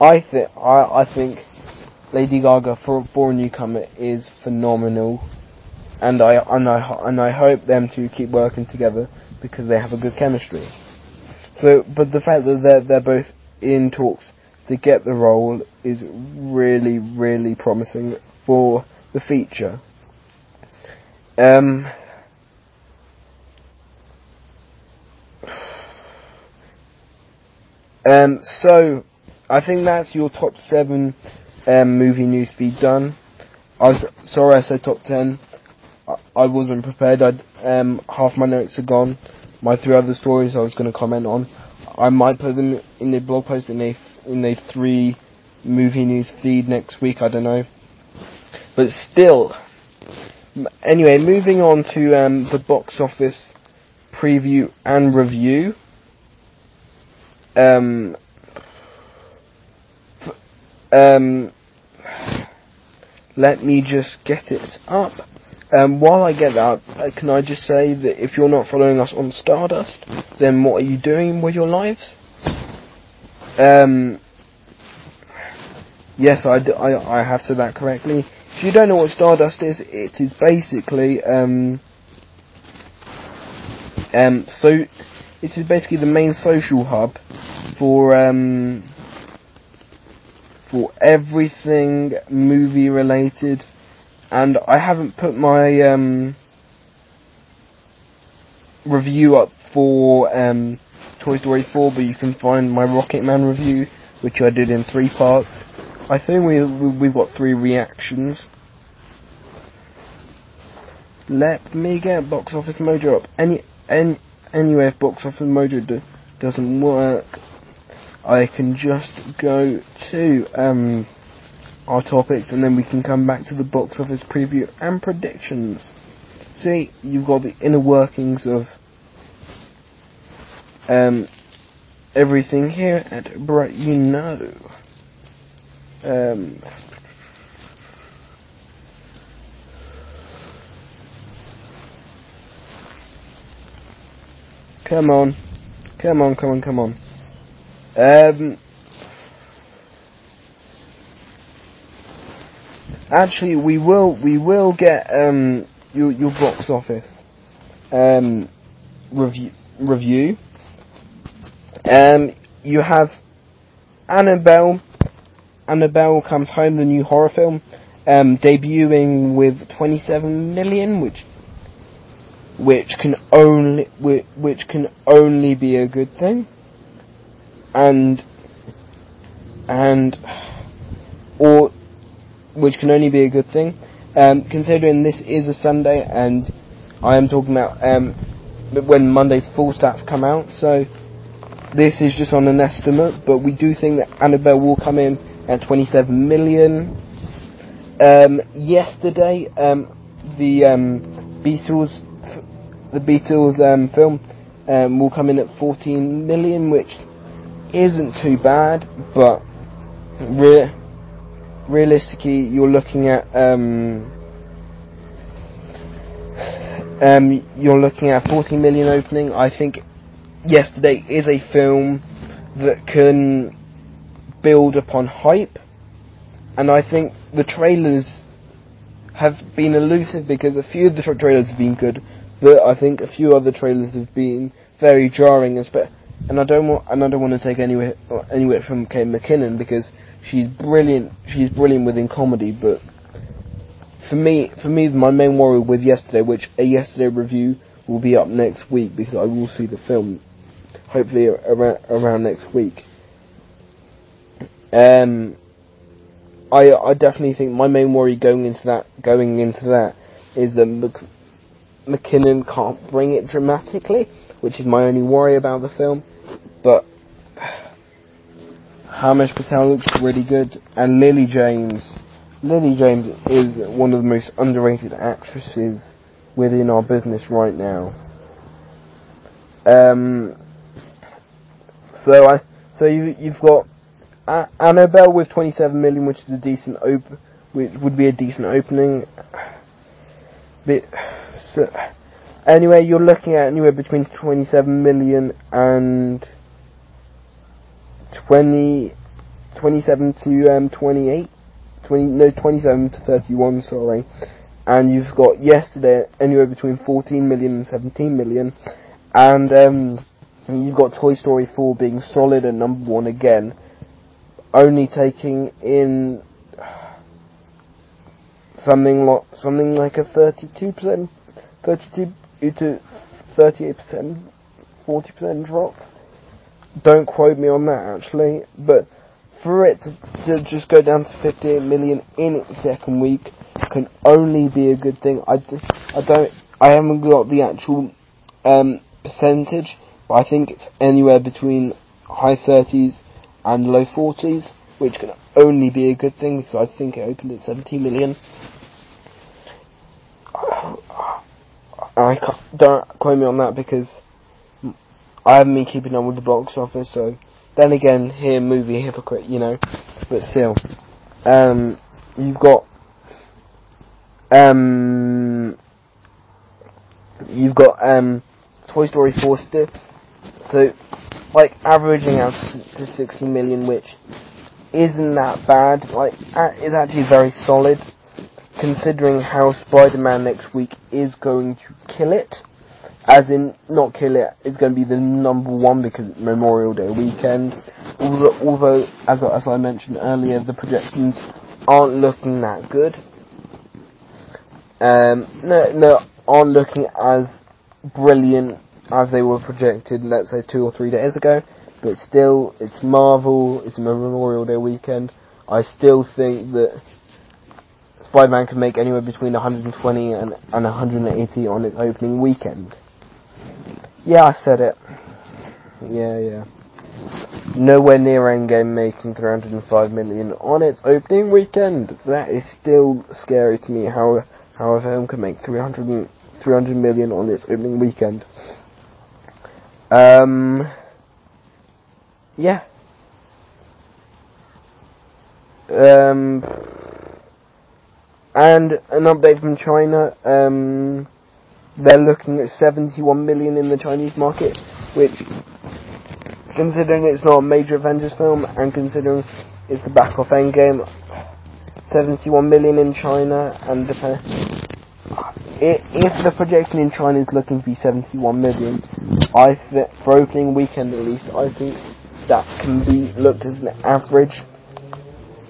Speaker 1: I think I, I think Lady Gaga for for a newcomer is phenomenal, and I and I and I hope them to keep working together because they have a good chemistry. So, but the fact that they're they're both in talks to get the role is really really promising for the feature. Um, um, so, I think that's your top seven um, movie news feed done. I was sorry I said top ten. I, I wasn't prepared. I'd, um, half my notes are gone. My three other stories I was going to comment on. I might put them in the blog post in a in a three movie news feed next week. I don't know, but still. Anyway, moving on to um, the box office preview and review. Um, um, let me just get it up. Um, while I get that, uh, can I just say that if you're not following us on Stardust, then what are you doing with your lives? Um, yes, I, I, I have said that correctly. If you don't know what Stardust is, it is basically um, um, so it is basically the main social hub for um, for everything movie related. And I haven't put my um, review up for um, Toy Story 4, but you can find my Rocket Man review, which I did in three parts. I think we, we have got three reactions. Let me get Box Office Mojo up. Any, any anyway, if Box Office Mojo do, doesn't work, I can just go to um, our topics and then we can come back to the box office preview and predictions. See, you've got the inner workings of um, everything here at Bro You Know. Um, come on. Come on, come on, come on. Um, actually, we will we will get um, your your box office um, review review. Um, you have Annabelle. Annabelle comes home, the new horror film, um, debuting with 27 million, which which can only which, which can only be a good thing and and or which can only be a good thing. Um, considering this is a Sunday and I am talking about um, when Monday's full stats come out, so this is just on an estimate, but we do think that Annabelle will come in at 27 million. Um, yesterday, um, the um, Beatles, the Beatles um, film um, will come in at 14 million, which isn't too bad, but re- realistically, you're looking at um, you're looking at 40 million opening. I think yesterday is a film that can build upon hype, and I think the trailers have been elusive because a few of the trailers have been good, but I think a few other trailers have been very jarring, and I don't want and I don't want to take anywhere anywhere from Kate McKinnon because she's brilliant. She's brilliant within comedy, but for me, for me, my main worry with yesterday, which a yesterday review will be up next week because I will see the film, hopefully around around next week. Um, I I definitely think my main worry going into that going into that is that Mc, McKinnon can't bring it dramatically, which is my only worry about the film. But Himesh Patel looks really good, and Lily James. Lily James is one of the most underrated actresses within our business right now. Um, so I, so you you've got Annabelle with 27 million, which is a decent op- which would be a decent opening. Bit, so, anyway, you're looking at anywhere between 27 million and 20, 27 to um, 28, 20, no, 27 to 31, sorry. And you've got yesterday anywhere between 14 million and 17 million. And um, you've got Toy Story 4 being solid at number one again, only taking in something like something like a 32%, 32 to 38%, 40% drop. Don't quote me on that actually, but for it to, to just go down to 58 million in its second week can only be a good thing. I, I don't, I haven't got the actual um, percentage, but I think it's anywhere between high 30s and low 40s, which can only be a good thing because I think it opened at 70 million. I don't quote me on that because I haven't been keeping up with the box office, so then again, here movie hypocrite, you know, but still, um, you've got, um, you've got, um, Toy Story 4 still, so, like, averaging out to 60 million, which isn't that bad, like, it's actually very solid, considering how Spider-Man next week is going to kill it as in not kill it, it's going to be the number one because it's Memorial Day weekend. Although, although as, as I mentioned earlier, the projections aren't looking that good. Um, no, no, aren't looking as brilliant as they were projected, let's say two or three days ago. But still, it's Marvel, it's Memorial Day weekend. I still think that Spider-Man can make anywhere between 120 and, and 180 on its opening weekend. Yeah, I said it. Yeah, yeah. Nowhere near Endgame making 305 million on its opening weekend. That is still scary to me. How how a film can make 300, 300 million on its opening weekend. Um. Yeah. Um. And an update from China. Um they're looking at 71 million in the Chinese market, which, considering it's not a major Avengers film, and considering it's the back of Endgame, 71 million in China, and the, if the projection in China is looking to be 71 million, I for opening weekend at least, I think that can be looked as an average,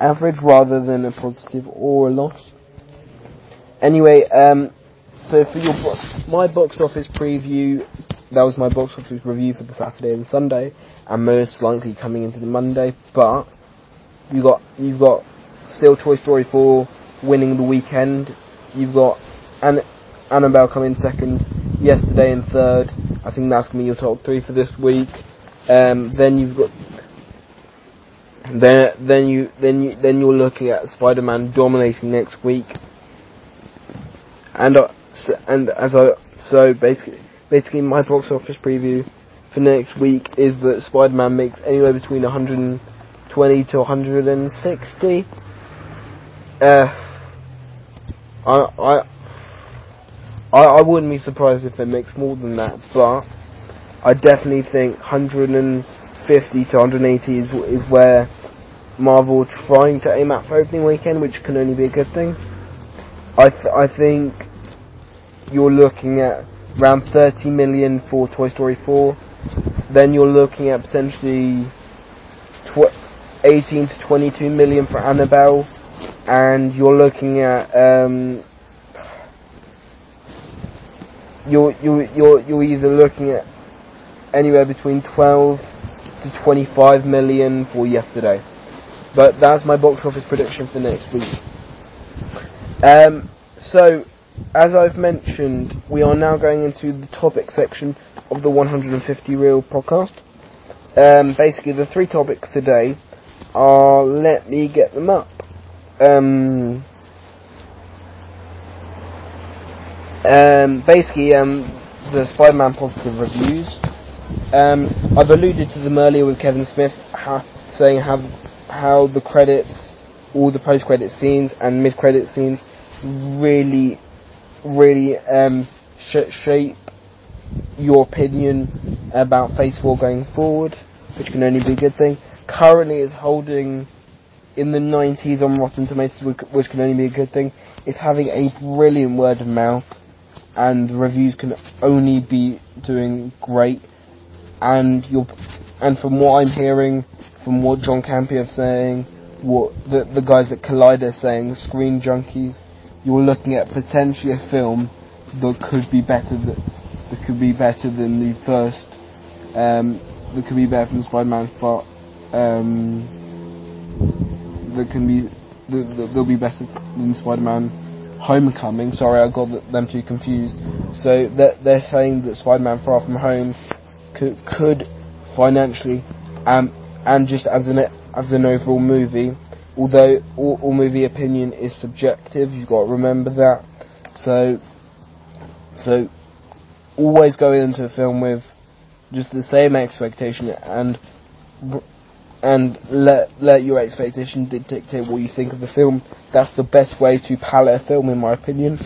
Speaker 1: average rather than a positive or a loss. Anyway, um, so for your bo- my box office preview, that was my box office review for the Saturday and Sunday, and most likely coming into the Monday. But you got you've got still Toy Story 4 winning the weekend. You've got An- Annabelle coming second, yesterday and third. I think that's gonna be your top three for this week. Um, then you've got then then you then you then you're looking at Spider-Man dominating next week. And uh, so, and as I so basically basically my box office preview for next week is that Spider-Man makes anywhere between 120 to 160. Uh, I I I I wouldn't be surprised if it makes more than that, but I definitely think 150 to 180 is is where Marvel trying to aim at for opening weekend, which can only be a good thing. I th- I think you're looking at around 30 million for Toy Story 4. Then you're looking at potentially tw- 18 to 22 million for Annabelle, and you're looking at um, you're you're you're you're either looking at anywhere between 12 to 25 million for yesterday. But that's my box office prediction for next week. Um, so as I've mentioned, we are now going into the topic section of the 150 Reel podcast. Um, basically, the three topics today are, let me get them up. Um, um, basically, um, the Spider-Man positive reviews. Um, I've alluded to them earlier with Kevin Smith ha- saying how how the credits, all the post-credit scenes and mid-credit scenes, really, really um, sh- shape your opinion about Phase 4 going forward, which can only be a good thing. Currently, it's holding in the 90s on Rotten Tomatoes, which can only be a good thing. It's having a brilliant word of mouth, and reviews can only be doing great. And you and from what I'm hearing, from what John Campea is saying, what the the guys at Collider are saying, Screen Junkies, you're looking at potentially a film that could be better than that could be better than the first. Um, that could be better than Spider-Man, but um, that can be that, they'll be better than Spider-Man Homecoming. Sorry, I got them too confused. So they're, they're saying that Spider-Man Far From Home could, could financially um, and just as an as an overall movie, although all, all movie opinion is subjective, you've got to remember that. So, so always go into a film with just the same expectation and and let let your expectation dictate what you think of the film. That's the best way to palette a film, in my opinion.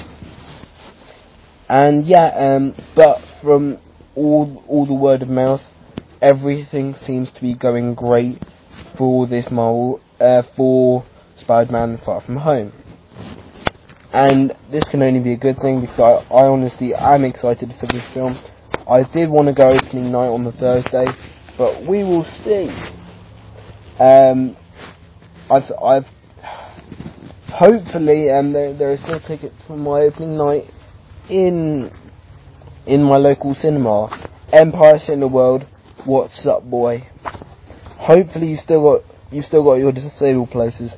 Speaker 1: And yeah, um, but from all all the word of mouth, everything seems to be going great for this Marvel uh, for Spider-Man Far From Home. And this can only be a good thing because I, I honestly am excited for this film. I did want to go opening night on the Thursday, but we will see. Um, I've, I've hopefully, um, there, there are still tickets for my opening night in in my local cinema, Empire Cineworld. What's up, boy? Hopefully, you still got you still got your disabled places.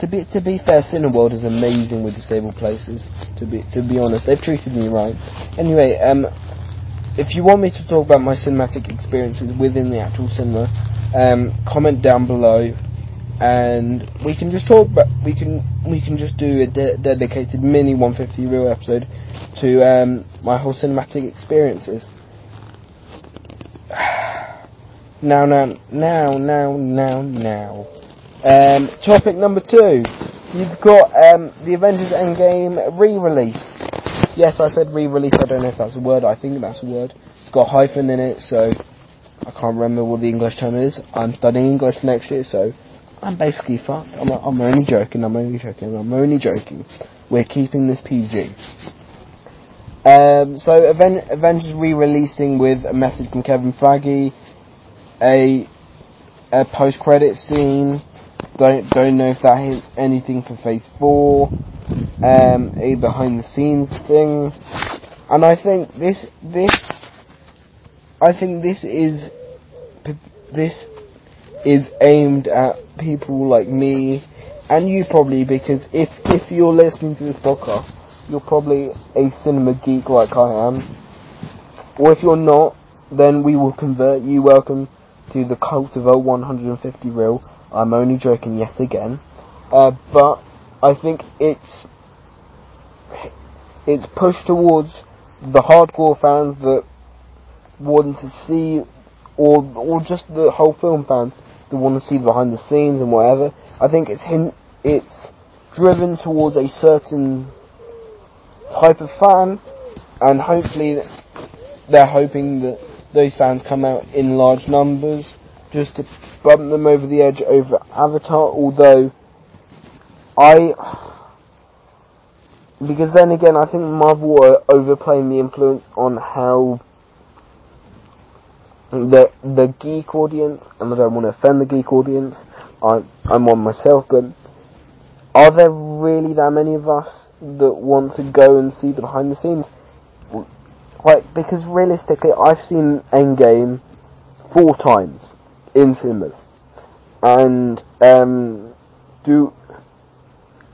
Speaker 1: To be to be fair, Cineworld is amazing with disabled places. To be to be honest, they've treated me right. Anyway, um, if you want me to talk about my cinematic experiences within the actual cinema, um, comment down below, and we can just talk. But we can we can just do a de- dedicated mini 150 real episode to um, my whole cinematic experiences. now, now, now, now, now, now. Um, topic number two. You've got um, the Avengers Endgame re-release. Yes, I said re-release. I don't know if that's a word. I think that's a word. It's got hyphen in it, so I can't remember what the English term is. I'm studying English next year, so I'm basically fucked. I'm, I'm only joking. I'm only joking. I'm only joking. We're keeping this PG. Um, so Aven- Avengers re-releasing with a message from Kevin Feige, a a post-credit scene. Don't don't know if that is anything for Phase Four. Um, a behind-the-scenes thing, and I think this this I think this is this is aimed at people like me and you probably because if if you're listening to this podcast, you're probably a cinema geek like I am. Or if you're not, then we will convert you. Welcome to the cult of 150 real. I'm only joking yet again. Uh, but I think it's it's pushed towards the hardcore fans that want to see, or or just the whole film fans that want to see behind the scenes and whatever. I think it's hint, it's driven towards a certain type of fan, and hopefully they're hoping that those fans come out in large numbers just to bump them over the edge over Avatar. Although I because then again, I think Marvel are overplaying the influence on how the the geek audience, and I don't want to offend the geek audience. I'm I'm one myself, but are there really that many of us that want to go and see the behind the scenes? Like because realistically, I've seen Endgame four times in cinemas, and um, do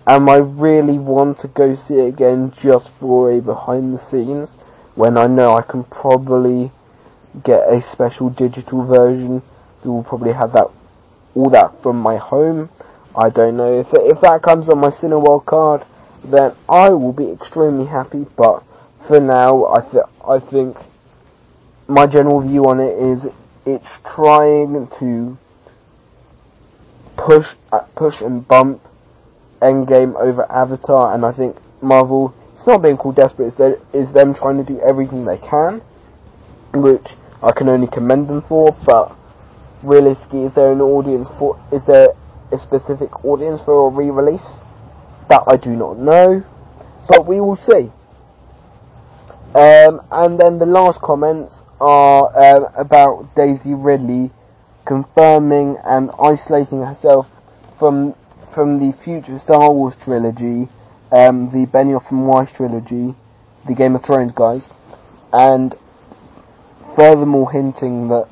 Speaker 1: am I really want to go see it again just for a behind the scenes when I know I can probably get a special digital version that will probably have that all that from my home. I don't know if if that comes on my Cineworld card, then I will be extremely happy. But for now, I th- I think my general view on it is it's trying to push uh, push and bump Endgame over Avatar, and I think Marvel. It's not being called desperate. It's, their, it's them trying to do everything they can, which I can only commend them for. But realistically, is there an audience for? Is there a specific audience for a re-release? That I do not know, but we will see. Um, and then the last comments are um, about Daisy Ridley confirming and isolating herself from from the future Star Wars trilogy, um, the Benioff and Weiss trilogy, the Game of Thrones guys, and furthermore hinting that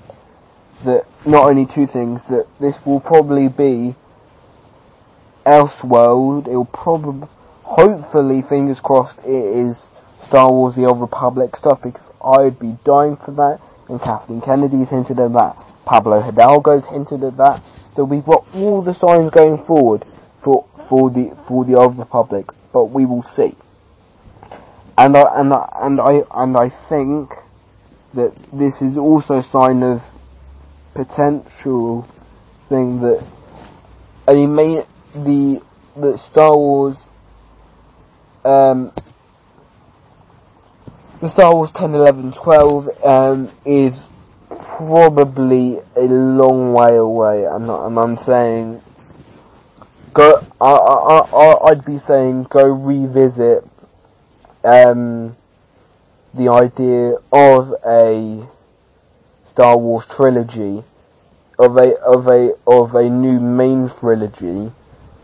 Speaker 1: that not only two things that this will probably be Elseworld. It will probably, hopefully, fingers crossed, it is Star Wars: The Old Republic stuff because I'd be dying for that. And Kathleen Kennedy's hinted at that. Pablo Hidalgo's hinted at that. So we've got all the signs going forward for for the for the Old Republic, but we will see. And I and I and I and I think that this is also a sign of potential thing that I mean the the Star Wars um the Star Wars 10, 11, 12 um, is probably a long way away. I'm not. And I'm saying go. I, I, I, I'd be saying go revisit um, the idea of a Star Wars trilogy, of a of a of a new main trilogy,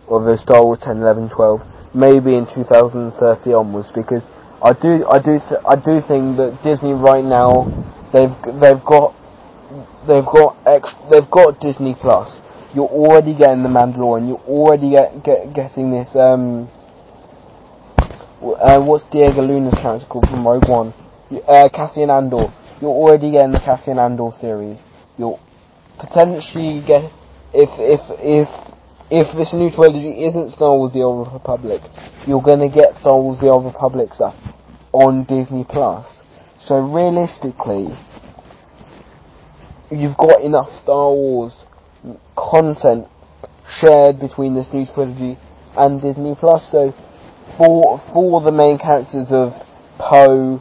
Speaker 1: of a Star Wars 10, 11, 12, maybe in 2030 onwards, because I do I do th- I do think that Disney right now they've they've got they've got ex- they've got Disney Plus. You're already getting the Mandalorian. You're already get, get getting this um uh, what's Diego Luna's character called from Rogue One? Uh, Cassian Andor. You're already getting the Cassian Andor series. You'll potentially get if if if if this new trilogy isn't Star Wars: The Old Republic, you're gonna get Star Wars: The Old Republic stuff on Disney Plus. So realistically, you've got enough Star Wars content shared between this new trilogy and Disney Plus. So for for the main characters of Poe,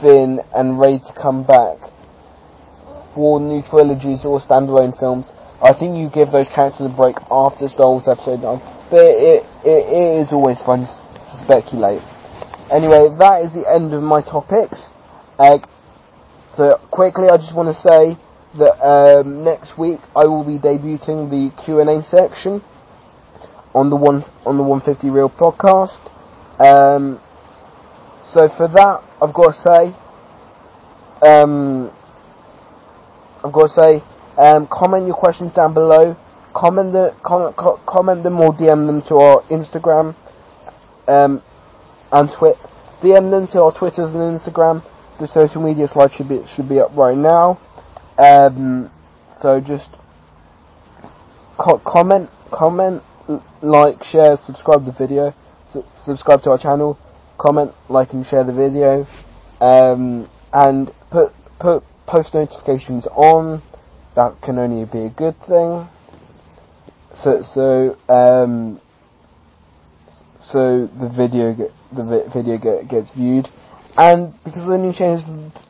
Speaker 1: Finn, and Rey to come back for new trilogies or standalone films, I think you give those characters a break after Star Wars Episode 9. But it, it, it is always fun to speculate. Anyway, that is the end of my topics. Uh, so quickly, I just want to say that um, next week I will be debuting the Q and A section on the one on the 150 Real podcast. Um, so for that, I've got to say, um, I've got to say, um, comment your questions down below. Comment the comment co- comment them or DM them to our Instagram um, and Twitter. DM them to our Twitters and Instagram. The social media slide should be should be up right now. Um, so just co- comment, comment, like, share, subscribe the video, su- subscribe to our channel, comment, like, and share the video, um, and put put post notifications on. That can only be a good thing. So so um, so the video get, the vi- video get, gets viewed, and because of the new changes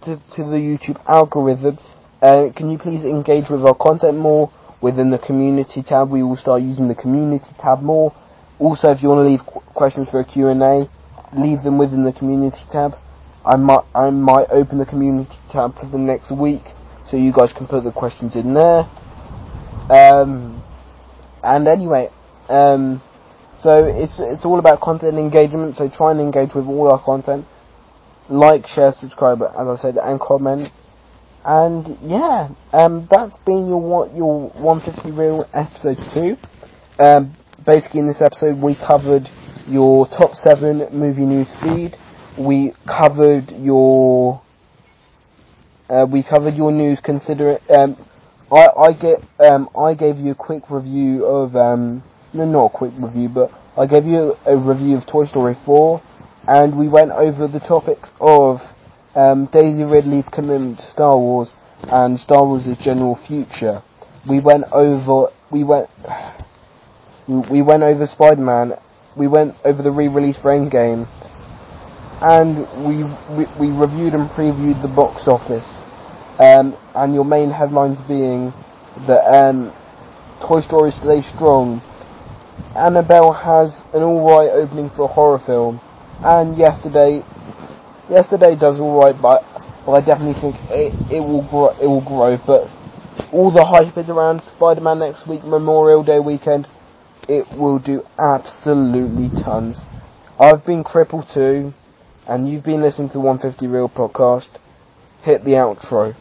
Speaker 1: to, to the YouTube algorithm, uh, can you please engage with our content more within the community tab? We will start using the community tab more. Also, if you want to leave qu- questions for a Q&A, leave them within the community tab. I might I might open the community tab for the next week, so you guys can put the questions in there. Um, and anyway, um, so it's it's all about content engagement. So try and engage with all our content. Like, share, subscribe, as I said, and comment. And yeah, um, that's been your one- your 150 real episode two. Um, basically, in this episode, we covered your top seven movie news feed. We covered your uh, we covered your news. Consider um, I I get um I gave you a quick review of um no not a quick review but I gave you a review of Toy Story 4 and we went over the topic of um, Daisy Ridley's commitment to Star Wars and Star Wars' general future. We went over we went we went over Spider-Man. We went over the re-release for Endgame, and we, we we reviewed and previewed the box office. Um, and your main headlines being that um, Toy Story stays strong. Annabelle has an alright opening for a horror film, and yesterday, yesterday does alright, but but I definitely think it it will grow. It will grow, but all the hype is around Spider-Man next week, Memorial Day weekend. It will do absolutely tons. I've been crippled too, and you've been listening to the 150 Real podcast. Hit the outro.